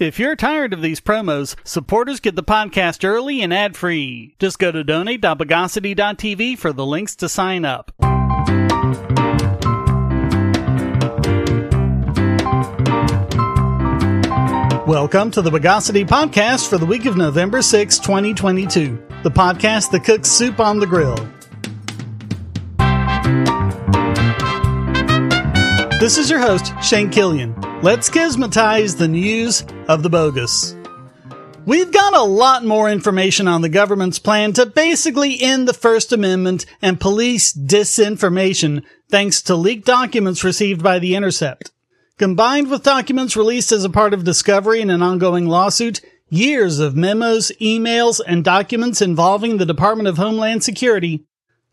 If you're tired of these promos, supporters get the podcast early and ad free. Just go to donate.bogosity.tv for the links to sign up. Welcome to the Bogosity Podcast for the week of November 6, 2022. The podcast that cooks soup on the grill. This is your host, Shane Killian. Let's schismatize the news of the bogus. We've got a lot more information on the government's plan to basically end the First Amendment and police disinformation thanks to leaked documents received by The Intercept. Combined with documents released as a part of discovery in an ongoing lawsuit, years of memos, emails, and documents involving the Department of Homeland Security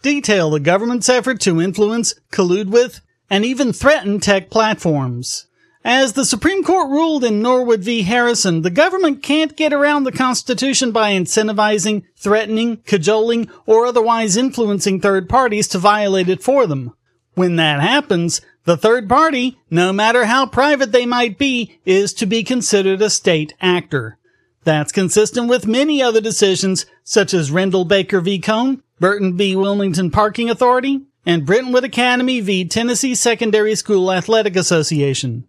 detail the government's effort to influence, collude with, and even threaten tech platforms. As the Supreme Court ruled in Norwood v. Harrison, the government can't get around the Constitution by incentivizing, threatening, cajoling, or otherwise influencing third parties to violate it for them. When that happens, the third party, no matter how private they might be, is to be considered a state actor. That's consistent with many other decisions, such as Rendell Baker v. Kohn, Burton v. Wilmington Parking Authority, and Brentwood Academy v. Tennessee Secondary School Athletic Association.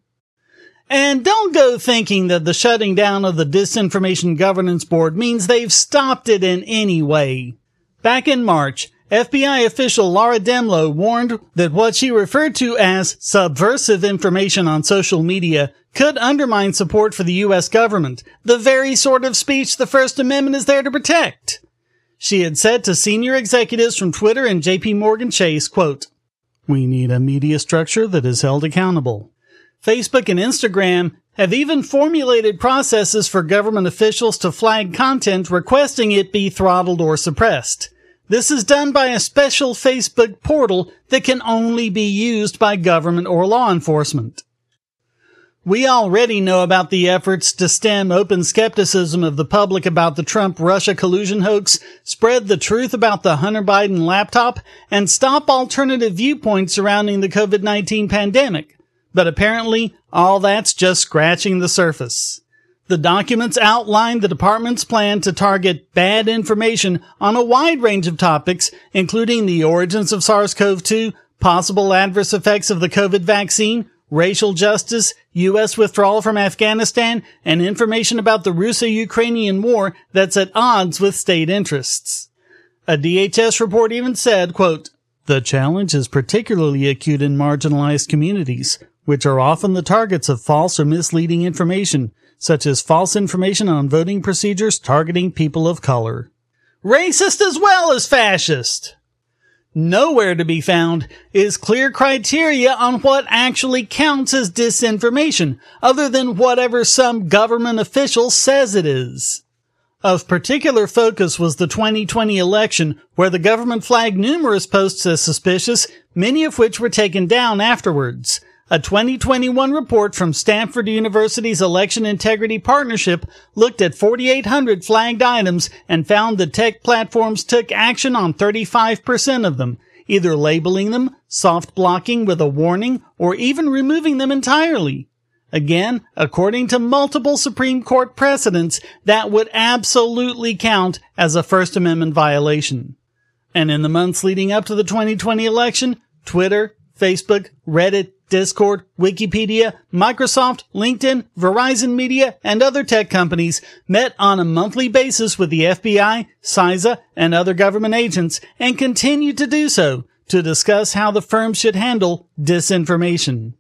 And don't go thinking that the shutting down of the Disinformation Governance Board means they've stopped it in any way. Back in March, FBI official Laura Dehmlow warned that what she referred to as subversive information on social media could undermine support for the U.S. government, the very sort of speech the First Amendment is there to protect. She had said to senior executives from Twitter and JP Morgan Chase, quote, We need a media structure that is held accountable. Facebook and Instagram have even formulated processes for government officials to flag content requesting it be throttled or suppressed. This is done by a special Facebook portal that can only be used by government or law enforcement. We already know about the efforts to stem open skepticism of the public about the Trump Russia collusion hoax, spread the truth about the Hunter Biden laptop, and stop alternative viewpoints surrounding the COVID-19 pandemic. But apparently, all that's just scratching the surface. The documents outline the department's plan to target bad information on a wide range of topics, including the origins of SARS-CoV-2, possible adverse effects of the COVID vaccine, racial justice, U.S. withdrawal from Afghanistan, and information about the Russo-Ukrainian war that's at odds with state interests. A DHS report even said, quote, the challenge is particularly acute in marginalized communities, which are often the targets of false or misleading information, such as false information on voting procedures targeting people of color. Racist as well as fascist! Nowhere to be found is clear criteria on what actually counts as disinformation, other than whatever some government official says it is. Of particular focus was the 2020 election, where the government flagged numerous posts as suspicious, many of which were taken down afterwards. A 2021 report from Stanford University's Election Integrity Partnership looked at 4,800 flagged items and found that tech platforms took action on 35% of them, either labeling them, soft blocking with a warning, or even removing them entirely. Again, according to multiple Supreme Court precedents, that would absolutely count as a First Amendment violation. And in the months leading up to the 2020 election, Twitter, Facebook, Reddit, Discord, Wikipedia, Microsoft, LinkedIn, Verizon Media, and other tech companies met on a monthly basis with the FBI, CISA, and other government agents and continue to do so to discuss how the firm should handle disinformation.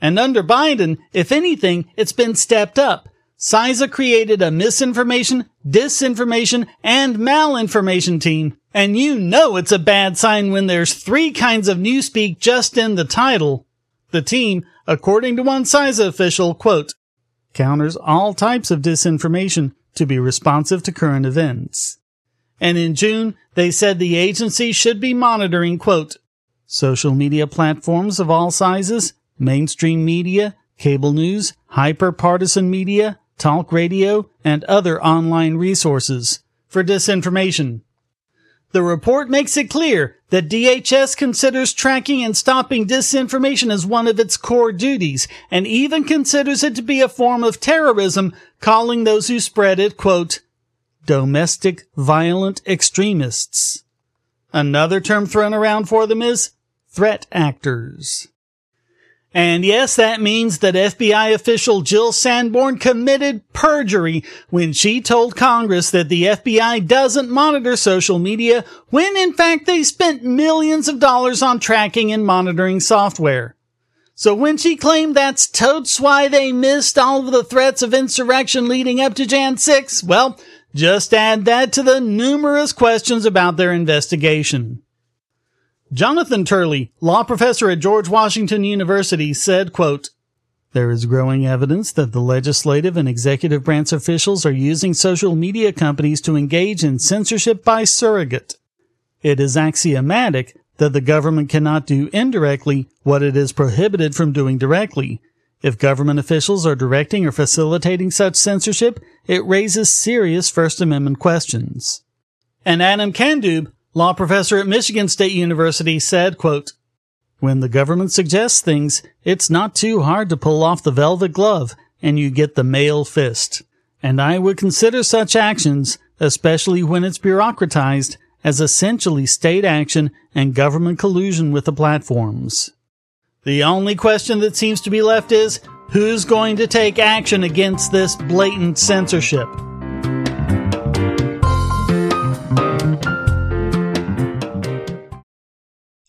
And under Biden, if anything, it's been stepped up. CISA created a misinformation, disinformation, and malinformation team. And you know it's a bad sign when there's three kinds of newspeak just in the title. The team, according to one CISA official, quote, counters all types of disinformation to be responsive to current events. And in June, they said the agency should be monitoring, quote, social media platforms of all sizes, mainstream media, cable news, hyper-partisan media, talk radio, and other online resources for disinformation. The report makes it clear that DHS considers tracking and stopping disinformation as one of its core duties and even considers it to be a form of terrorism, calling those who spread it, quote, domestic violent extremists. Another term thrown around for them is threat actors. And yes, that means that FBI official Jill Sanborn committed perjury when she told Congress that the FBI doesn't monitor social media when in fact they spent millions of dollars on tracking and monitoring software. So when she claimed that's totes why they missed all of the threats of insurrection leading up to Jan 6, well, just add that to the numerous questions about their investigation. Jonathan Turley, law professor at George Washington University, said, quote, there is growing evidence that the legislative and executive branch officials are using social media companies to engage in censorship by surrogate. It is axiomatic that the government cannot do indirectly what it is prohibited from doing directly. If government officials are directing or facilitating such censorship, it raises serious First Amendment questions. And Adam Candeub, law professor at Michigan State University, said, quote, When the government suggests things, it's not too hard to pull off the velvet glove and you get the mail fist. And I would consider such actions, especially when it's bureaucratized, as essentially state action and government collusion with the platforms. The only question that seems to be left is who's going to take action against this blatant censorship?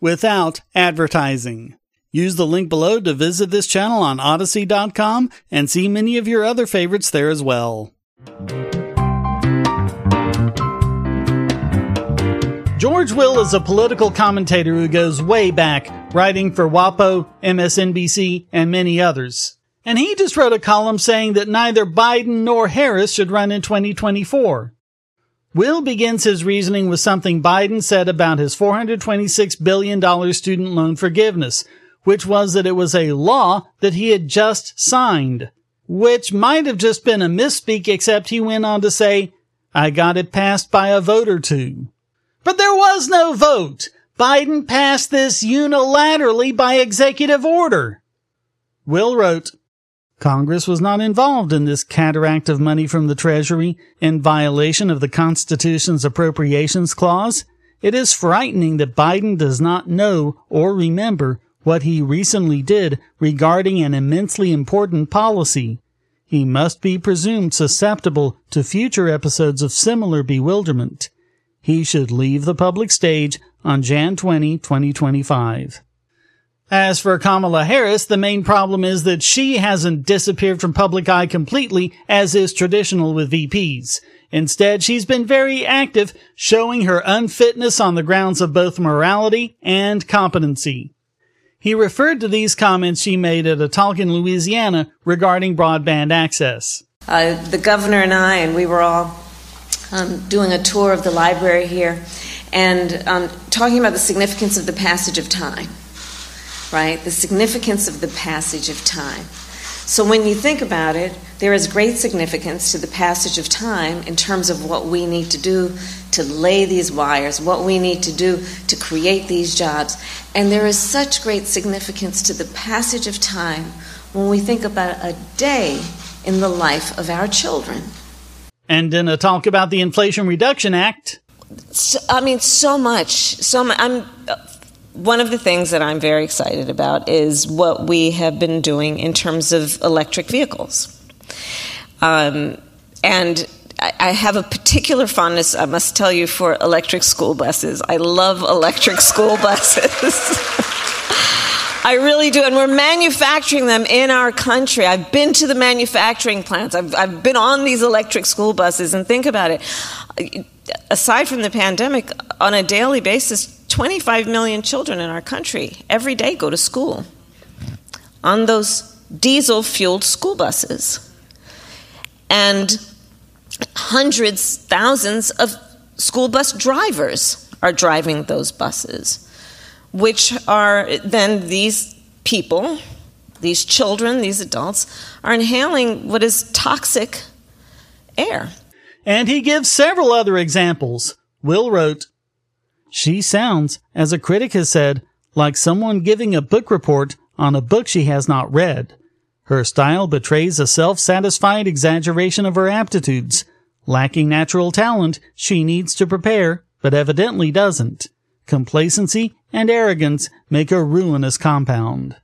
without advertising. Use the link below to visit this channel on Odysee.com and see many of your other favorites there as well. George Will is a political commentator who goes way back, writing for WAPO, MSNBC, and many others. And he just wrote a column saying that neither Biden nor Harris should run in 2024. Will begins his reasoning with something Biden said about his $426 billion student loan forgiveness, which was that it was a law that he had just signed, which might have just been a misspeak, except he went on to say, I got it passed by a vote or two. But there was no vote. Biden passed this unilaterally by executive order. Will wrote, Congress was not involved in this cataract of money from the Treasury in violation of the Constitution's appropriations clause. It is frightening that Biden does not know or remember what he recently did regarding an immensely important policy. He must be presumed susceptible to future episodes of similar bewilderment. He should leave the public stage on Jan 20, 2025. As for Kamala Harris, the main problem is that she hasn't disappeared from public eye completely, as is traditional with VPs. Instead, she's been very active, showing her unfitness on the grounds of both morality and competency. He referred to these comments she made at a talk in Louisiana regarding broadband access. Uh, the governor and I, and we were all um, doing a tour of the library here and um, talking about the significance of the passage of time right? The significance of the passage of time. So when you think about it, there is great significance to the passage of time in terms of what we need to do to lay these wires, what we need to do to create these jobs. And there is such great significance to the passage of time when we think about a day in the life of our children. And in a talk about the Inflation Reduction Act, so, I mean, so much. So much. I'm one of the things that I'm very excited about is what we have been doing in terms of electric vehicles. Um, and I have a particular fondness, I must tell you, for electric school buses. I love electric school buses. I really do. And we're manufacturing them in our country. I've been to the manufacturing plants, I've, I've been on these electric school buses, and think about it. Aside from the pandemic, on a daily basis, 25 million children in our country every day go to school on those diesel fueled school buses. And hundreds, thousands of school bus drivers are driving those buses, which are then these people, these children, these adults, are inhaling what is toxic air. And he gives several other examples. Will wrote, She sounds, as a critic has said, like someone giving a book report on a book she has not read. Her style betrays a self-satisfied exaggeration of her aptitudes. Lacking natural talent, she needs to prepare, but evidently doesn't. Complacency and arrogance make a ruinous compound.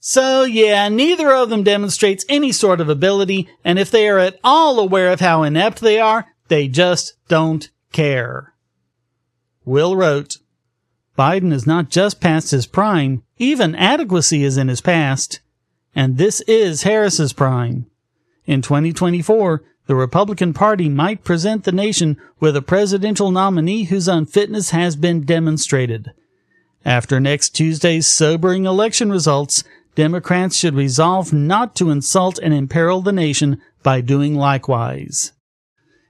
So yeah, neither of them demonstrates any sort of ability, and if they are at all aware of how inept they are, they just don't care. Will wrote, Biden is not just past his prime, even adequacy is in his past. And this is Harris's prime. In 2024, the Republican Party might present the nation with a presidential nominee whose unfitness has been demonstrated. After next Tuesday's sobering election results, Democrats should resolve not to insult and imperil the nation by doing likewise.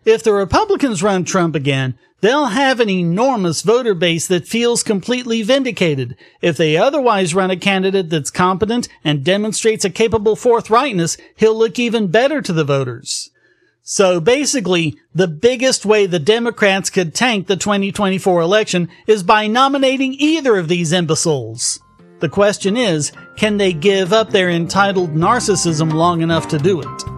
If the Republicans run Trump again, they'll have an enormous voter base that feels completely vindicated. If they otherwise run a candidate that's competent and demonstrates a capable forthrightness, he'll look even better to the voters. So basically, the biggest way the Democrats could tank the 2024 election is by nominating either of these imbeciles. The question is, can they give up their entitled narcissism long enough to do it?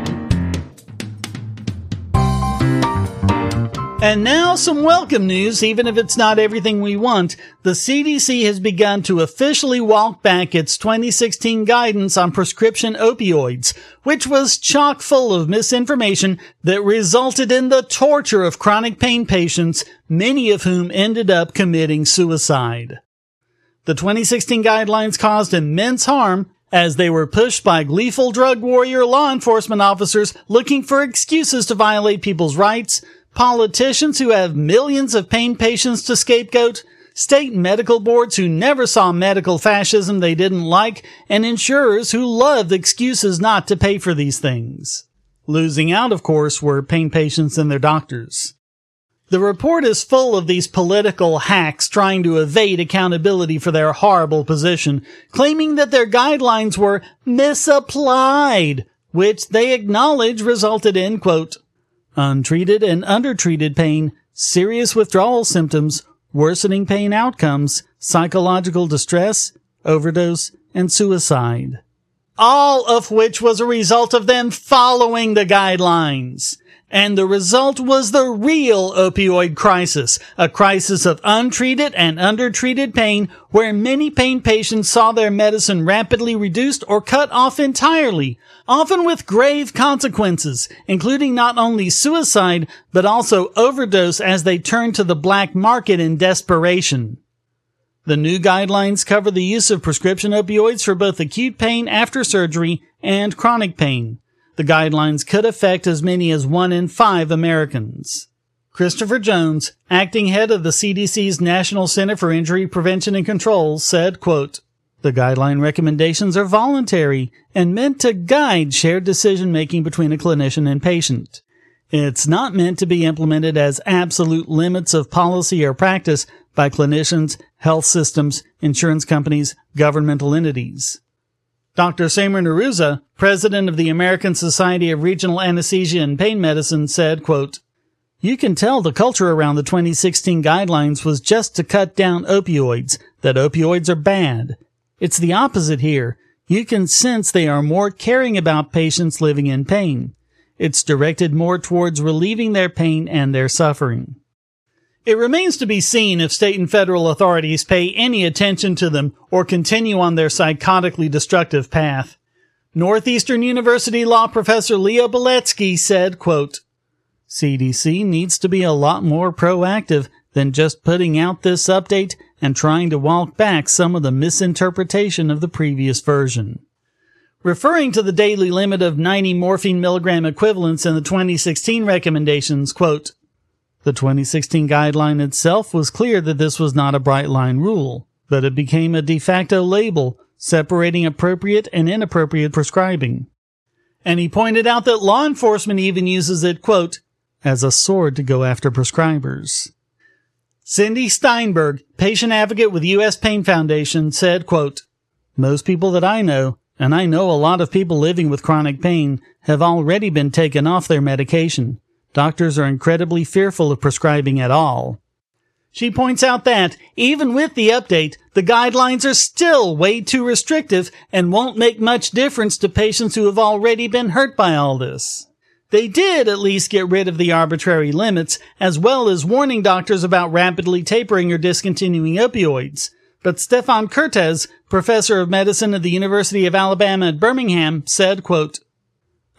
And now some welcome news, even if it's not everything we want. The CDC has begun to officially walk back its 2016 guidance on prescription opioids, which was chock full of misinformation that resulted in the torture of chronic pain patients, many of whom ended up committing suicide. The 2016 guidelines caused immense harm as they were pushed by gleeful drug warrior law enforcement officers looking for excuses to violate people's rights, politicians who have millions of pain patients to scapegoat, state medical boards who never saw medical fascism they didn't like, and insurers who loved excuses not to pay for these things. Losing out, of course, were pain patients and their doctors. The report is full of these political hacks trying to evade accountability for their horrible position, claiming that their guidelines were misapplied, which they acknowledge resulted in, quote, untreated and undertreated pain, serious withdrawal symptoms, worsening pain outcomes, psychological distress, overdose, and suicide. All of which was a result of them following the guidelines. And the result was the real opioid crisis, a crisis of untreated and undertreated pain where many pain patients saw their medicine rapidly reduced or cut off entirely, often with grave consequences, including not only suicide, but also overdose as they turned to the black market in desperation. The new guidelines cover the use of prescription opioids for both acute pain after surgery and chronic pain. The guidelines could affect as many as one in five Americans. Christopher Jones, acting head of the CDC's National Center for Injury Prevention and Control, said, quote, the guideline recommendations are voluntary and meant to guide shared decision making between a clinician and patient. It's not meant to be implemented as absolute limits of policy or practice by clinicians, health systems, insurance companies, governmental entities. Dr. Samer Narouze, president of the American Society of Regional Anesthesia and Pain Medicine, said, quote, You can tell the culture around the 2016 guidelines was just to cut down opioids, that opioids are bad. It's the opposite here. You can sense they are more caring about patients living in pain. It's directed more towards relieving their pain and their suffering. It remains to be seen if state and federal authorities pay any attention to them or continue on their psychotically destructive path. Northeastern University law professor Leo Beletsky said, quote, CDC needs to be a lot more proactive than just putting out this update and trying to walk back some of the misinterpretation of the previous version. Referring to the daily limit of 90 morphine milligram equivalents in the 2016 recommendations, quote, the 2016 guideline itself was clear that this was not a bright line rule, but it became a de facto label separating appropriate and inappropriate prescribing. And he pointed out that law enforcement even uses it, quote, as a sword to go after prescribers. Cindy Steinberg, patient advocate with U.S. Pain Foundation, said, quote, Most people that I know, and I know a lot of people living with chronic pain, have already been taken off their medication. Doctors are incredibly fearful of prescribing at all. She points out that, even with the update, the guidelines are still way too restrictive and won't make much difference to patients who have already been hurt by all this. They did at least get rid of the arbitrary limits, as well as warning doctors about rapidly tapering or discontinuing opioids. But Stefan Kertesz, professor of medicine at the University of Alabama at Birmingham, said, quote,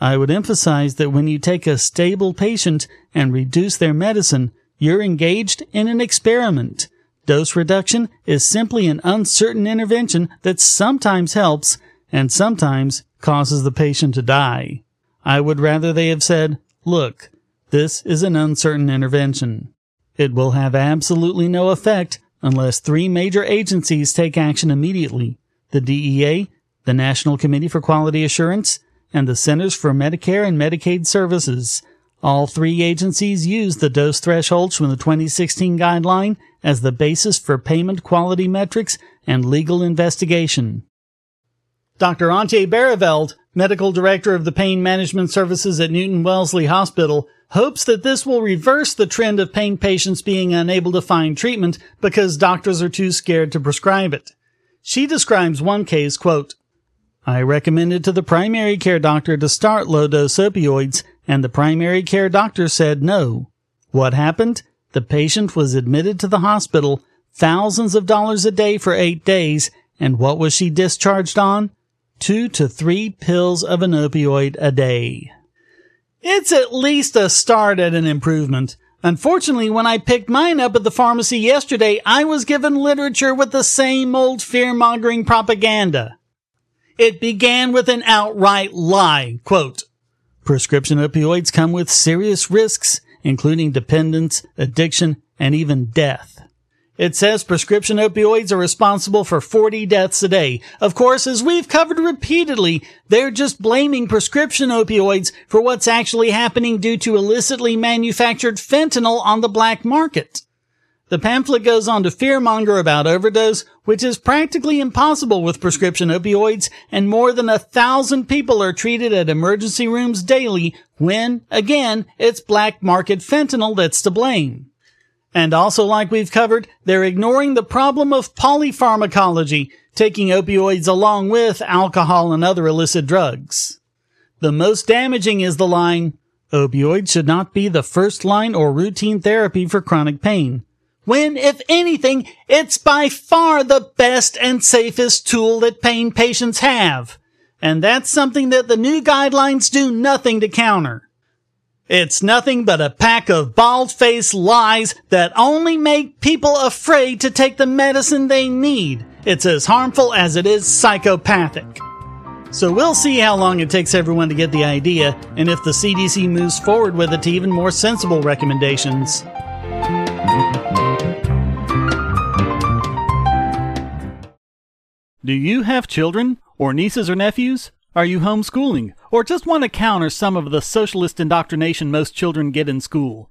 I would emphasize that when you take a stable patient and reduce their medicine, you're engaged in an experiment. Dose reduction is simply an uncertain intervention that sometimes helps and sometimes causes the patient to die. I would rather they have said, look, this is an uncertain intervention. It will have absolutely no effect unless three major agencies take action immediately. The DEA, the National Committee for Quality Assurance, and the Centers for Medicare and Medicaid Services. All three agencies use the dose thresholds from the 2016 guideline as the basis for payment quality metrics and legal investigation. Dr. Antje Barreveld, medical director of the pain management services at Newton Wellesley Hospital, hopes that this will reverse the trend of pain patients being unable to find treatment because doctors are too scared to prescribe it. She describes one case, quote, I recommended to the primary care doctor to start low dose opioids, and the primary care doctor said no. What happened? The patient was admitted to the hospital, thousands of dollars a day for eight days, and what was she discharged on? Two to three pills of an opioid a day. It's at least a start at an improvement. Unfortunately, when I picked mine up at the pharmacy yesterday, I was given literature with the same old fear mongering propaganda. It began with an outright lie. Quote, prescription opioids come with serious risks, including dependence, addiction, and even death. It says prescription opioids are responsible for 40 deaths a day. Of course, as we've covered repeatedly, they're just blaming prescription opioids for what's actually happening due to illicitly manufactured fentanyl on the black market. The pamphlet goes on to fearmonger about overdose, which is practically impossible with prescription opioids, and more than a thousand people are treated at emergency rooms daily when, again, it's black market fentanyl that's to blame. And also, like we've covered, they're ignoring the problem of polypharmacology, taking opioids along with alcohol and other illicit drugs. The most damaging is the line, Opioids should not be the first line or routine therapy for chronic pain. When, if anything, it's by far the best and safest tool that pain patients have. And that's something that the new guidelines do nothing to counter. It's nothing but a pack of bald-faced lies that only make people afraid to take the medicine they need. It's as harmful as it is psychopathic. So we'll see how long it takes everyone to get the idea and if the CDC moves forward with it to even more sensible recommendations. Do you have children or nieces or nephews? Are you homeschooling or just want to counter some of the socialist indoctrination most children get in school?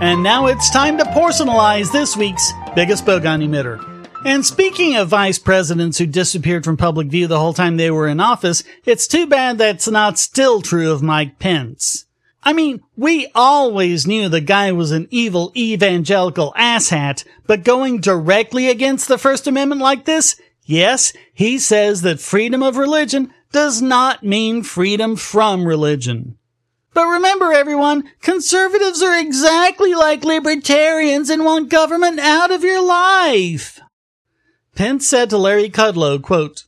And now it's time to personalize this week's biggest bogon emitter. And speaking of vice presidents who disappeared from public view the whole time they were in office, it's too bad that's not still true of Mike Pence. I mean, we always knew the guy was an evil evangelical asshat, but going directly against the First Amendment like this, yes, he says that freedom of religion does not mean freedom from religion. But remember everyone, conservatives are exactly like libertarians and want government out of your life. Pence said to Larry Kudlow, quote,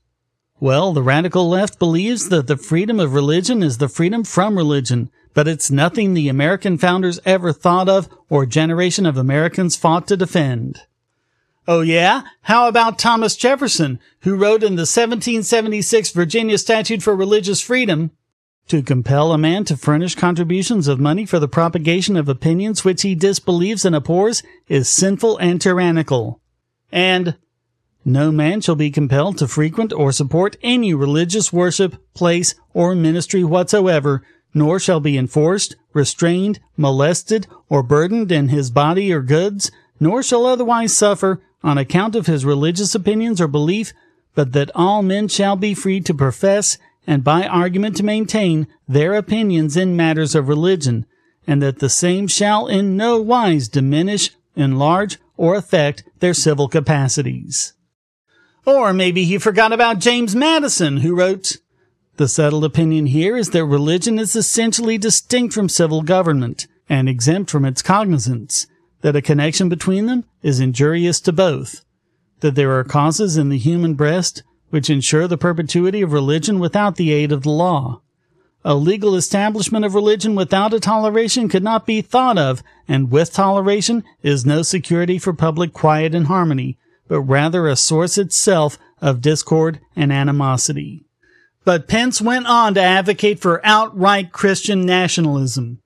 Well, the radical left believes that the freedom of religion is the freedom from religion, but it's nothing the American founders ever thought of or generation of Americans fought to defend. Oh yeah? How about Thomas Jefferson, who wrote in the 1776 Virginia Statute for Religious Freedom, to compel a man to furnish contributions of money for the propagation of opinions which he disbelieves and abhors is sinful and tyrannical. And no man shall be compelled to frequent or support any religious worship, place, or ministry whatsoever, nor shall be enforced, restrained, molested, or burdened in his body or goods, nor shall otherwise suffer on account of his religious opinions or belief, but that all men shall be free to profess and by argument to maintain their opinions in matters of religion, and that the same shall in no wise diminish, enlarge, or affect their civil capacities. Or maybe he forgot about James Madison, who wrote, The settled opinion here is that religion is essentially distinct from civil government and exempt from its cognizance, that a connection between them is injurious to both, that there are causes in the human breast which ensure the perpetuity of religion without the aid of the law. A legal establishment of religion without a toleration could not be thought of, and with toleration is no security for public quiet and harmony, but rather a source itself of discord and animosity. But Pence went on to advocate for outright Christian nationalism.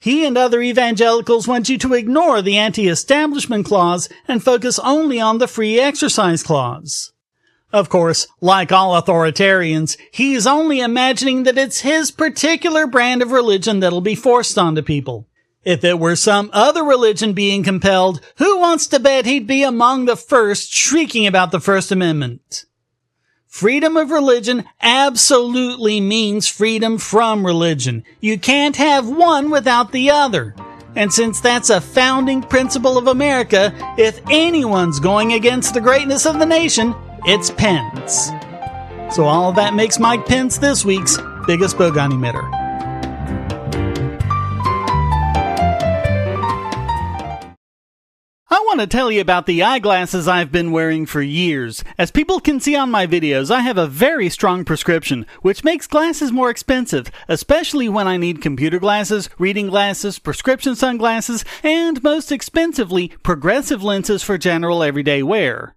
He and other evangelicals want you to ignore the anti-establishment clause and focus only on the free exercise clause. Of course, like all authoritarians, he's only imagining that it's his particular brand of religion that'll be forced onto people. If it were some other religion being compelled, who wants to bet he'd be among the first shrieking about the First Amendment? Freedom of religion absolutely means freedom from religion. You can't have one without the other. And since that's a founding principle of America, if anyone's going against the greatness of the nation, it's Pence. So all of that makes Mike Pence this week's biggest bogon emitter. I want to tell you about the eyeglasses I've been wearing for years. As people can see on my videos, I have a very strong prescription, which makes glasses more expensive, especially when I need computer glasses, reading glasses, prescription sunglasses, and most expensively, progressive lenses for general everyday wear.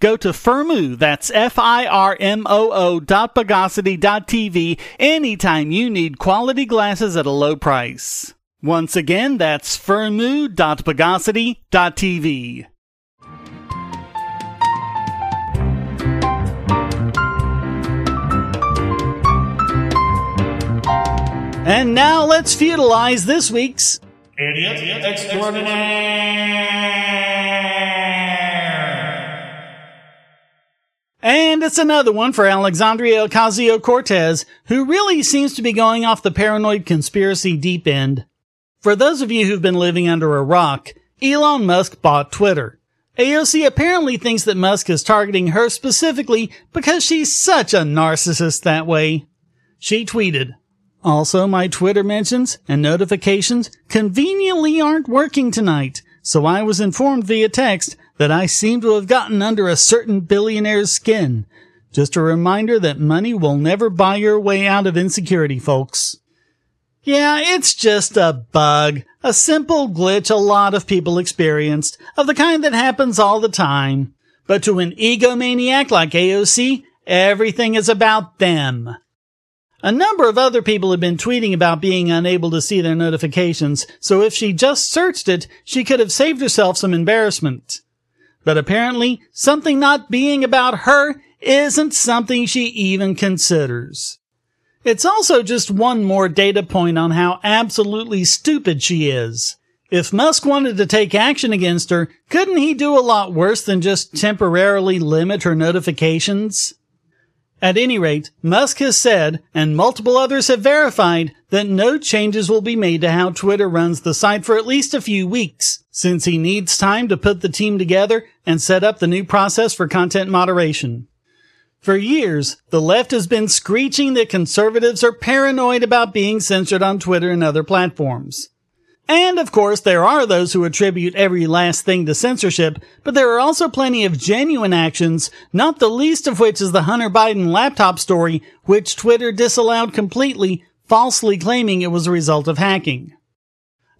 Go to Firmoo, that's F-I-R-M-O-O dot Bogosity dot TV anytime you need quality glasses at a low price. Once again, that's Firmoo dot dot TV. And now let's feudalize this week's Idiot Extraordinaire. And it's another one for Alexandria Ocasio Cortez, who really seems to be going off the paranoid conspiracy deep end. For those of you who've been living under a rock, Elon Musk bought Twitter. AOC apparently thinks that Musk is targeting her specifically because she's such a narcissist that way. She tweeted, also, my Twitter mentions and notifications conveniently aren't working tonight, so I was informed via text that I seem to have gotten under a certain billionaire's skin. Just a reminder that money will never buy your way out of insecurity, folks. Yeah, it's just a bug, a simple glitch a lot of people experienced, of the kind that happens all the time. But to an egomaniac like AOC, everything is about them. A number of other people have been tweeting about being unable to see their notifications, so if she just searched it, she could have saved herself some embarrassment. But apparently, something not being about her isn't something she even considers. It's also just one more data point on how absolutely stupid she is. If Musk wanted to take action against her, couldn't he do a lot worse than just temporarily limit her notifications? At any rate, Musk has said, and multiple others have verified, that no changes will be made to how Twitter runs the site for at least a few weeks, since he needs time to put the team together and set up the new process for content moderation. For years, the left has been screeching that conservatives are paranoid about being censored on Twitter and other platforms. And of course, there are those who attribute every last thing to censorship, but there are also plenty of genuine actions, not the least of which is the Hunter Biden laptop story, which Twitter disallowed completely, falsely claiming it was a result of hacking.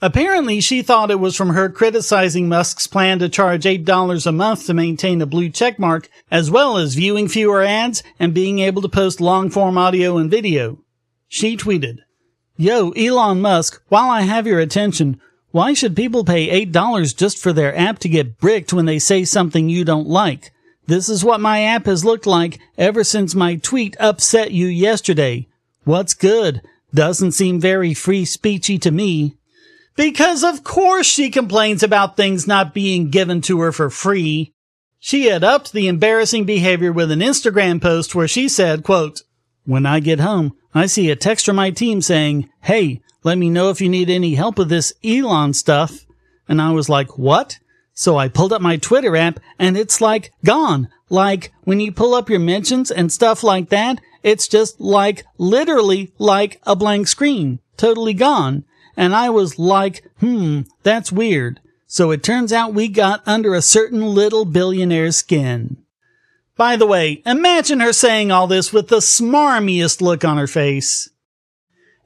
Apparently, she thought it was from her criticizing Musk's plan to charge $8 a month to maintain a blue checkmark, as well as viewing fewer ads and being able to post long form audio and video. She tweeted, Yo, Elon Musk, while I have your attention, why should people pay $8 just for their app to get bricked when they say something you don't like? This is what my app has looked like ever since my tweet upset you yesterday. What's good? Doesn't seem very free speechy to me. Because of course she complains about things not being given to her for free. She had upped the embarrassing behavior with an Instagram post where she said, quote, when I get home, I see a text from my team saying, Hey, let me know if you need any help with this Elon stuff. And I was like, what? So I pulled up my Twitter app and it's like gone. Like when you pull up your mentions and stuff like that, it's just like literally like a blank screen. Totally gone. And I was like, hmm, that's weird. So it turns out we got under a certain little billionaire's skin. By the way, imagine her saying all this with the smarmiest look on her face.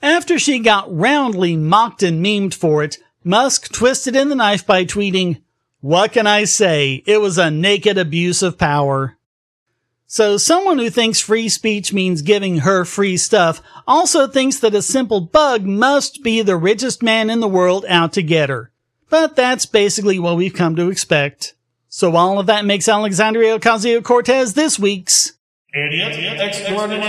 After she got roundly mocked and memed for it, Musk twisted in the knife by tweeting, What can I say? It was a naked abuse of power. So someone who thinks free speech means giving her free stuff also thinks that a simple bug must be the richest man in the world out to get her. But that's basically what we've come to expect. So all of that makes Alexandria Ocasio Cortez this week's Idiot Extraordinaire.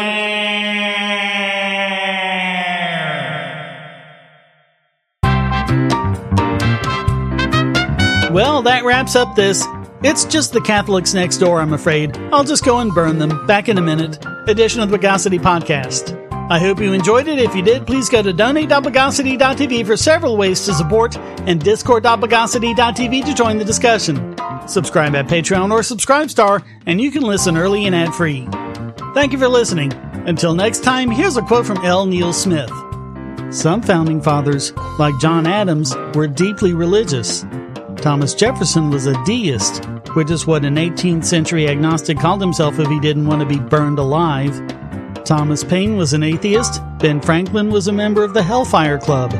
Well, that wraps up this It's just the Catholics next door, I'm afraid. I'll just go and burn them. Back in a minute. Edition of the Bogosity Podcast. I hope you enjoyed it. If you did, please go to donate.bogosity.tv for several ways to support and discord.bogosity.tv to join the discussion. Subscribe at Patreon or Subscribestar, and you can listen early and ad free. Thank you for listening. Until next time, here's a quote from L. Neil Smith. Some founding fathers, like John Adams, were deeply religious. Thomas Jefferson was a deist, which is what an 18th century agnostic called himself if he didn't want to be burned alive. Thomas Paine was an atheist. Ben Franklin was a member of the Hellfire Club.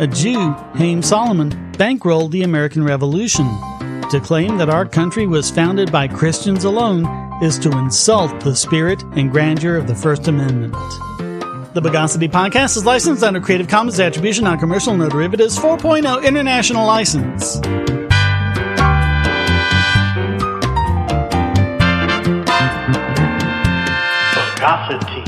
A Jew, Haym Salomon, bankrolled the American Revolution. To claim that our country was founded by Christians alone is to insult the spirit and grandeur of the First Amendment. The Bogosity Podcast is licensed under Creative Commons Attribution Non-Commercial No Derivatives 4.0 International License. Bogosity.